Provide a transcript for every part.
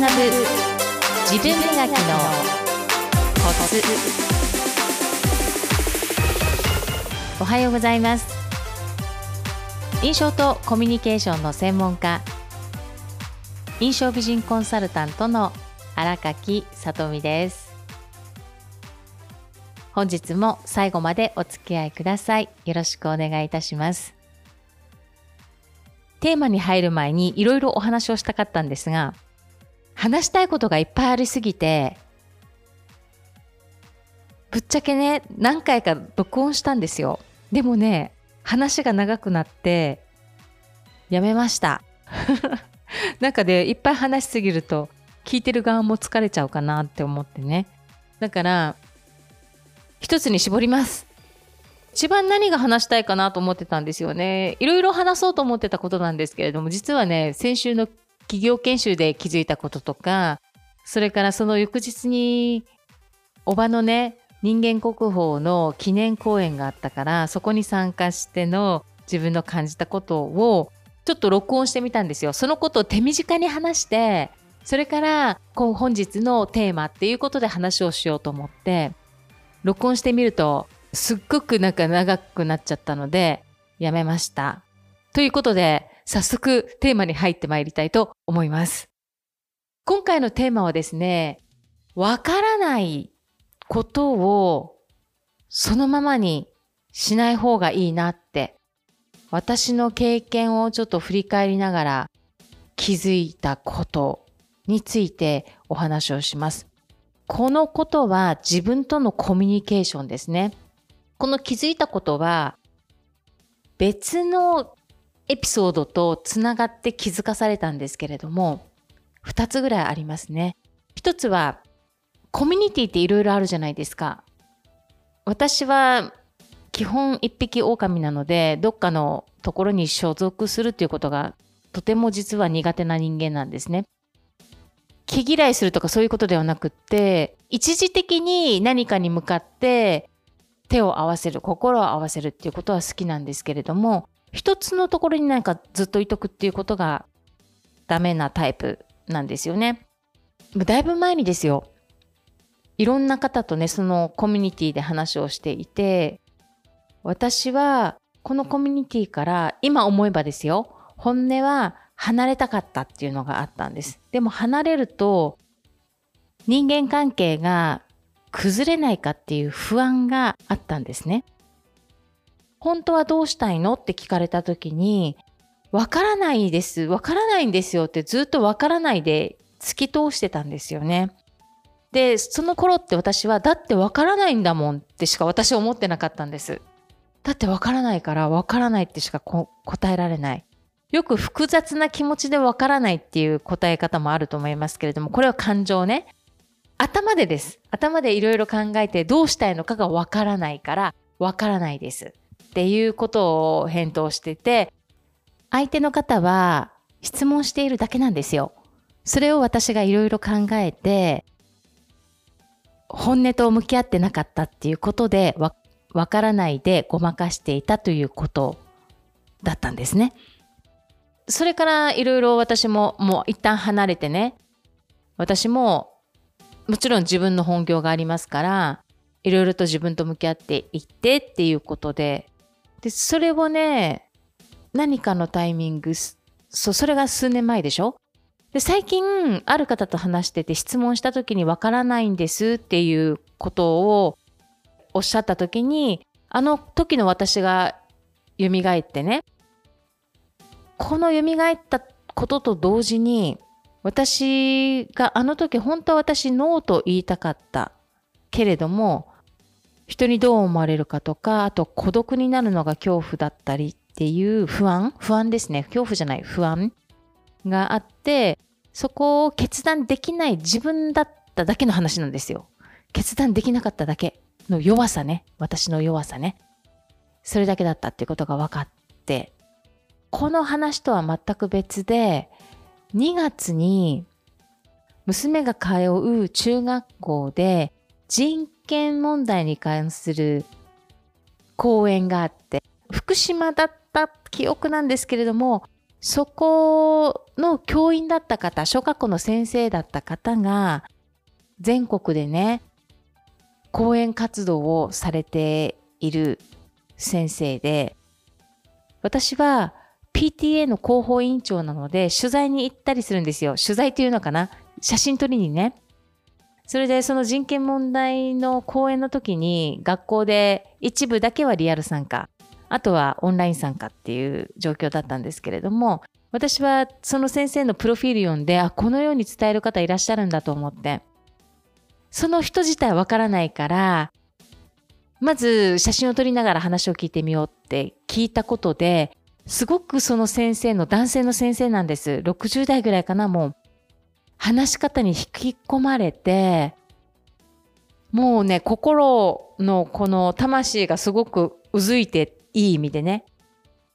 学ぶ自分磨きのコツ。おはようございます。印象とコミュニケーションの専門家印象美人コンサルタントの荒垣さとみです。本日も最後までお付き合いください。よろしくお願いいたします。テーマに入る前にいろいろお話をしたかったんですが、話したいことがいっぱいありすぎて、ぶっちゃけね、何回か録音したんですよ。でもね、話が長くなって、やめました。なんかで、いっぱい話しすぎると、聞いてる側も疲れちゃうかなって思ってね。だから、一つに絞ります。一番何が話したいかなと思ってたんですよね。いろいろ話そうと思ってたことなんですけれども、実はね、先週の企業研修で気づいたこととか、それからその翌日に、おばのね、人間国宝の記念講演があったから、そこに参加しての自分の感じたことを、ちょっと録音してみたんですよ。そのことを手短に話して、それから本日のテーマっていうことで話をしようと思って、録音してみるとすっごくなんか長くなっちゃったので、やめました。ということで、早速テーマに入ってまいりたいと思います。今回のテーマはですね、わからないことをそのままにしない方がいいなって、私の経験をちょっと振り返りながら気づいたことについてお話をします。このことは自分とのコミュニケーションですね。この気づいたことは別のエピソードとつながって気づかされたんですけれども2つぐらいありますね。1つはコミュニティっていろいろあるじゃないですか。私は基本一匹狼なのでどっかのところに所属するっていうことがとても実は苦手な人間なんですね。気嫌いするとかそういうことではなくって一時的に何かに向かって手を合わせる心を合わせるっていうことは好きなんですけれども一つのところになんかずっといとくっていうことがダメなタイプなんですよね。だいぶ前にですよいろんな方とねそのコミュニティで話をしていて私はこのコミュニティから今思えばですよ本音は離れたかったっていうのがあったんです。でも離れると人間関係が崩れないかっていう不安があったんですね。本当はどうしたいの？って聞かれた時に、わからないです、わからないんですよってずっとわからないで突き通してたんですよね。で、その頃って私は、だってわからないんだもんってしか私は思ってなかったんです。だってわからないからわからないってしか答えられない。よく複雑な気持ちでわからないっていう答え方もあると思いますけれども、これは感情ね。頭でです。頭でいろいろ考えてどうしたいのかがわからないからわからないですっていうことを返答してて相手の方は質問しているだけなんですよ。それを私がいろいろ考えて本音と向き合ってなかったっていうことでわからないでごまかしていたということだったんですね。それからいろいろ私ももう一旦離れてね私ももちろん自分の本業がありますからいろいろと自分と向き合っていってっていうことででそれをね何かのタイミングそうそれが数年前でしょ？で最近ある方と話してて質問した時にわからないんですっていうことをおっしゃった時にあの時の私が蘇ってねこの蘇ったことと同時に私があの時本当は私ノーと言いたかったけれども人にどう思われるかとかあと孤独になるのが恐怖だったりっていう不安不安ですね。恐怖じゃない。不安があってそこを決断できない自分だっただけの話なんですよ。決断できなかっただけ。の弱さね。私の弱さね。それだけだったっていうことが分かってこの話とは全く別で2月に娘が通う中学校で人権問題に関する講演があって福島だった記憶なんですけれどもそこの教員だった方、小学校の先生だった方が、全国でね、講演活動をされている先生で、私は PTA の広報委員長なので取材に行ったりするんですよ。取材っていうのかな？写真撮りにね。それでその人権問題の講演の時に学校で一部だけはリアル参加、あとはオンライン参加っていう状況だったんですけれども、私はその先生のプロフィール読んで、あ、このように伝える方いらっしゃるんだと思って、その人自体わからないから、まず写真を撮りながら話を聞いてみようって聞いたことで、すごくその先生の男性の先生なんです。60代ぐらいかな、もう。話し方に引き込まれて、もうね、心のこの魂がすごくうずいていい意味でね、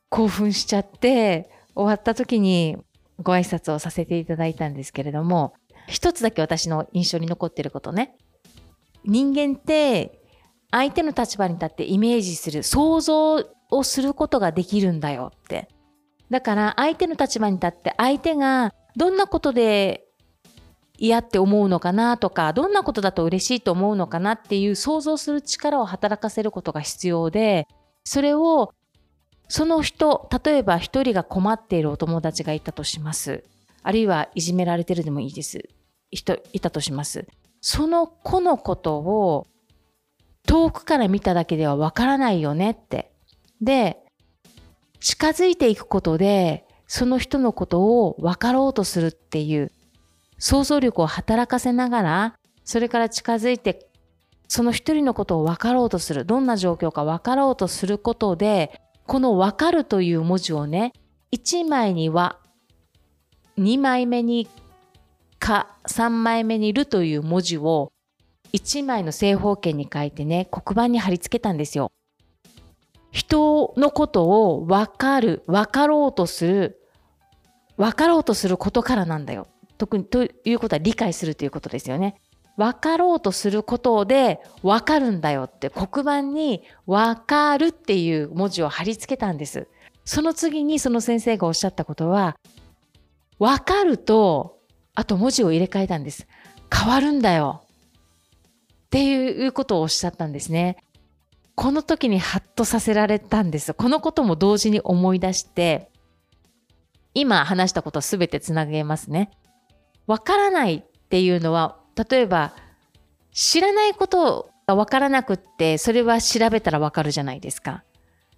興奮しちゃって、終わった時にご挨拶をさせていただいたんですけれども、一つだけ私の印象に残ってることね。人間って相手の立場に立ってイメージする、想像をすることができるんだよって。だから相手の立場に立って相手がどんなことで嫌って思うのかなとか、どんなことだと嬉しいと思うのかなっていう想像する力を働かせることが必要で、それをその人、例えば一人が困っているお友達がいたとします。あるいはいじめられてるでもいいです。人いたとします。その子のことを遠くから見ただけではわからないよねって。で、近づいていくことで、その人のことを分かろうとするっていう想像力を働かせながら、それから近づいて、その一人のことを分かろうとする、どんな状況か分かろうとすることで、この分かるという文字をね、1枚には、2枚目にか、3枚目にるという文字を1枚の正方形に書いてね、黒板に貼り付けたんですよ。人のことを分かる、分かろうとする、分かろうとすることからなんだよ。特にということは理解するということですよね。分かろうとすることで分かるんだよって黒板に分かるっていう文字を貼り付けたんです。その次にその先生がおっしゃったことは分かるとあと文字を入れ替えたんです。変わるんだよ。っていうことをおっしゃったんですね。この時にハッとさせられたんです。このことも同時に思い出して、今話したことすべてつなげますね。わからないっていうのは、例えば、知らないことがわからなくって、それは調べたらわかるじゃないですか。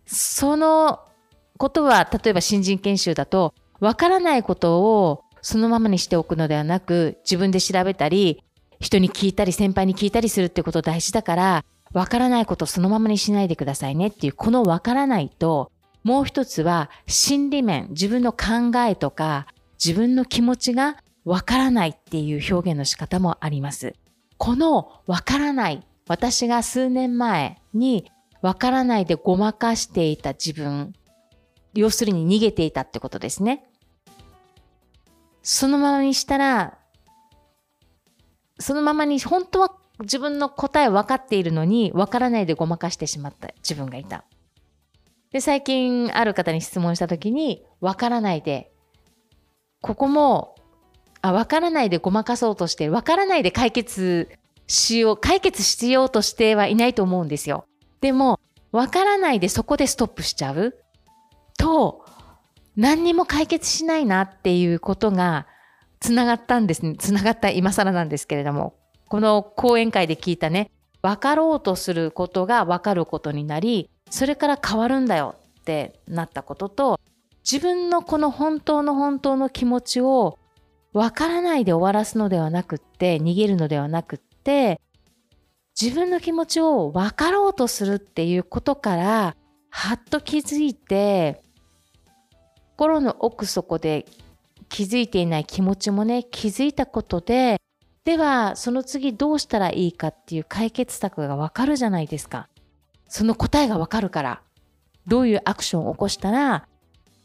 そのことは、例えば新人研修だと、わからないことをそのままにしておくのではなく、自分で調べたり、人に聞いたり先輩に聞いたりするってこと大事だから、わからないことをそのままにしないでくださいねっていう、このわからないと、もう一つは心理面、自分の考えとか、自分の気持ちがわからないっていう表現の仕方もあります。このわからない、私が数年前にわからないでごまかしていた自分、要するに逃げていたってことですね。そのままにしたらそのままに本当は自分の答え分かっているのに分からないでごまかしてしまった自分がいた。で、最近ある方に質問した時に分からないで、ここも、あ、分からないでごまかそうとして、分からないで解決しよう、解決しようとしてはいないと思うんですよ。でも、分からないでそこでストップしちゃう？と、何にも解決しないなっていうことがつながったんですね。つながった今更なんですけれども、この講演会で聞いたね、分かろうとすることが分かることになり、それから変わるんだよってなったことと、自分のこの本当の本当の気持ちを分からないで終わらすのではなくって、逃げるのではなくって、自分の気持ちを分かろうとするっていうことから、はっと気づいて、心の奥底で気づいていない気持ちもね、気づいたことで、では、その次どうしたらいいかっていう解決策がわかるじゃないですか。その答えがわかるから、どういうアクションを起こしたら、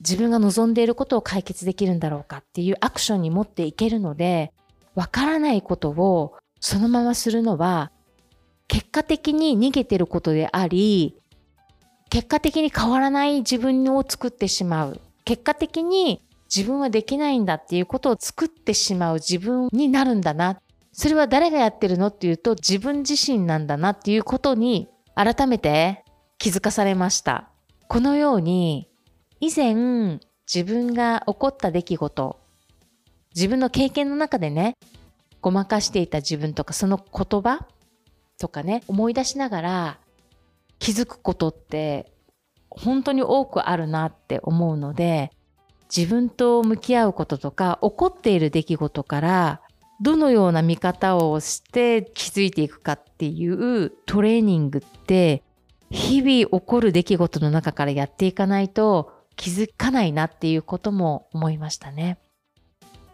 自分が望んでいることを解決できるんだろうかっていうアクションに持っていけるので、わからないことをそのままするのは、結果的に逃げてることであり、結果的に変わらない自分を作ってしまう。結果的に自分はできないんだっていうことを作ってしまう自分になるんだな。それは誰がやってるのっていうと自分自身なんだなっていうことに改めて気づかされました。このように以前自分が起こった出来事、自分の経験の中でね、ごまかしていた自分とかその言葉とかね、思い出しながら気づくことって本当に多くあるなって思うので、自分と向き合うこととか、起こっている出来事から、どのような見方をして気づいていくかっていうトレーニングって、日々起こる出来事の中からやっていかないと気づかないなっていうことも思いましたね。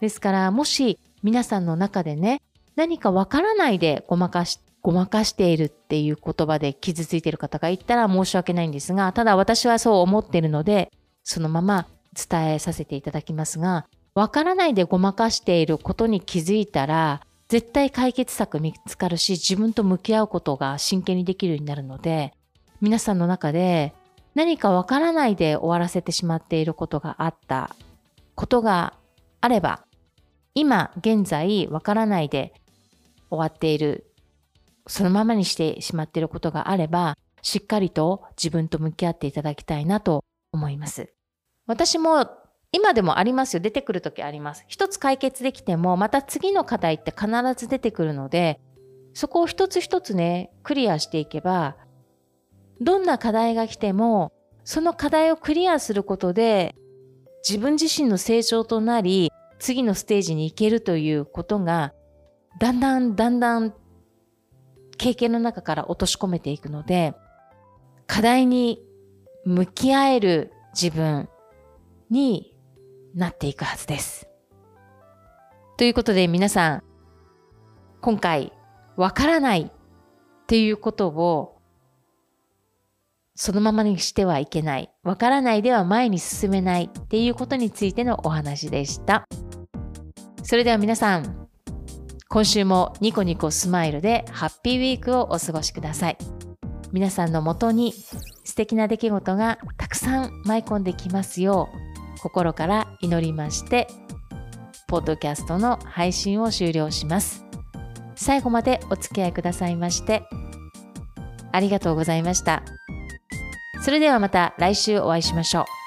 ですから、もし皆さんの中でね、何かわからないでごまかしごまかしているっていう言葉で傷ついている方がいたら申し訳ないんですが、ただ私はそう思っているので、そのまま伝えさせていただきますが、わからないでごまかしていることに気づいたら、絶対解決策見つかるし、自分と向き合うことが真剣にできるようになるので、皆さんの中で何かわからないで終わらせてしまっていることがあったことがあれば、今現在わからないで終わっているそのままにしてしまっていることがあれば、しっかりと自分と向き合っていただきたいなと思います。私も今でもありますよ。出てくるときあります。一つ解決できても、また次の課題って必ず出てくるので、そこを一つ一つね、クリアしていけば、どんな課題が来ても、その課題をクリアすることで、自分自身の成長となり、次のステージに行けるということが、だんだんだんだん経験の中から落とし込めていくので、課題に向き合える自分になっていくはずです。ということで皆さん、今回、わからないっていうことをそのままにしてはいけない。わからないでは前に進めないっていうことについてのお話でした。それでは皆さん、今週もニコニコスマイルでハッピーウィークをお過ごしください。皆さんのもとに素敵な出来事がたくさん舞い込んできますよう心から祈りまして、ポッドキャストの配信を終了します。最後までお付き合いくださいまして、ありがとうございました。それではまた来週お会いしましょう。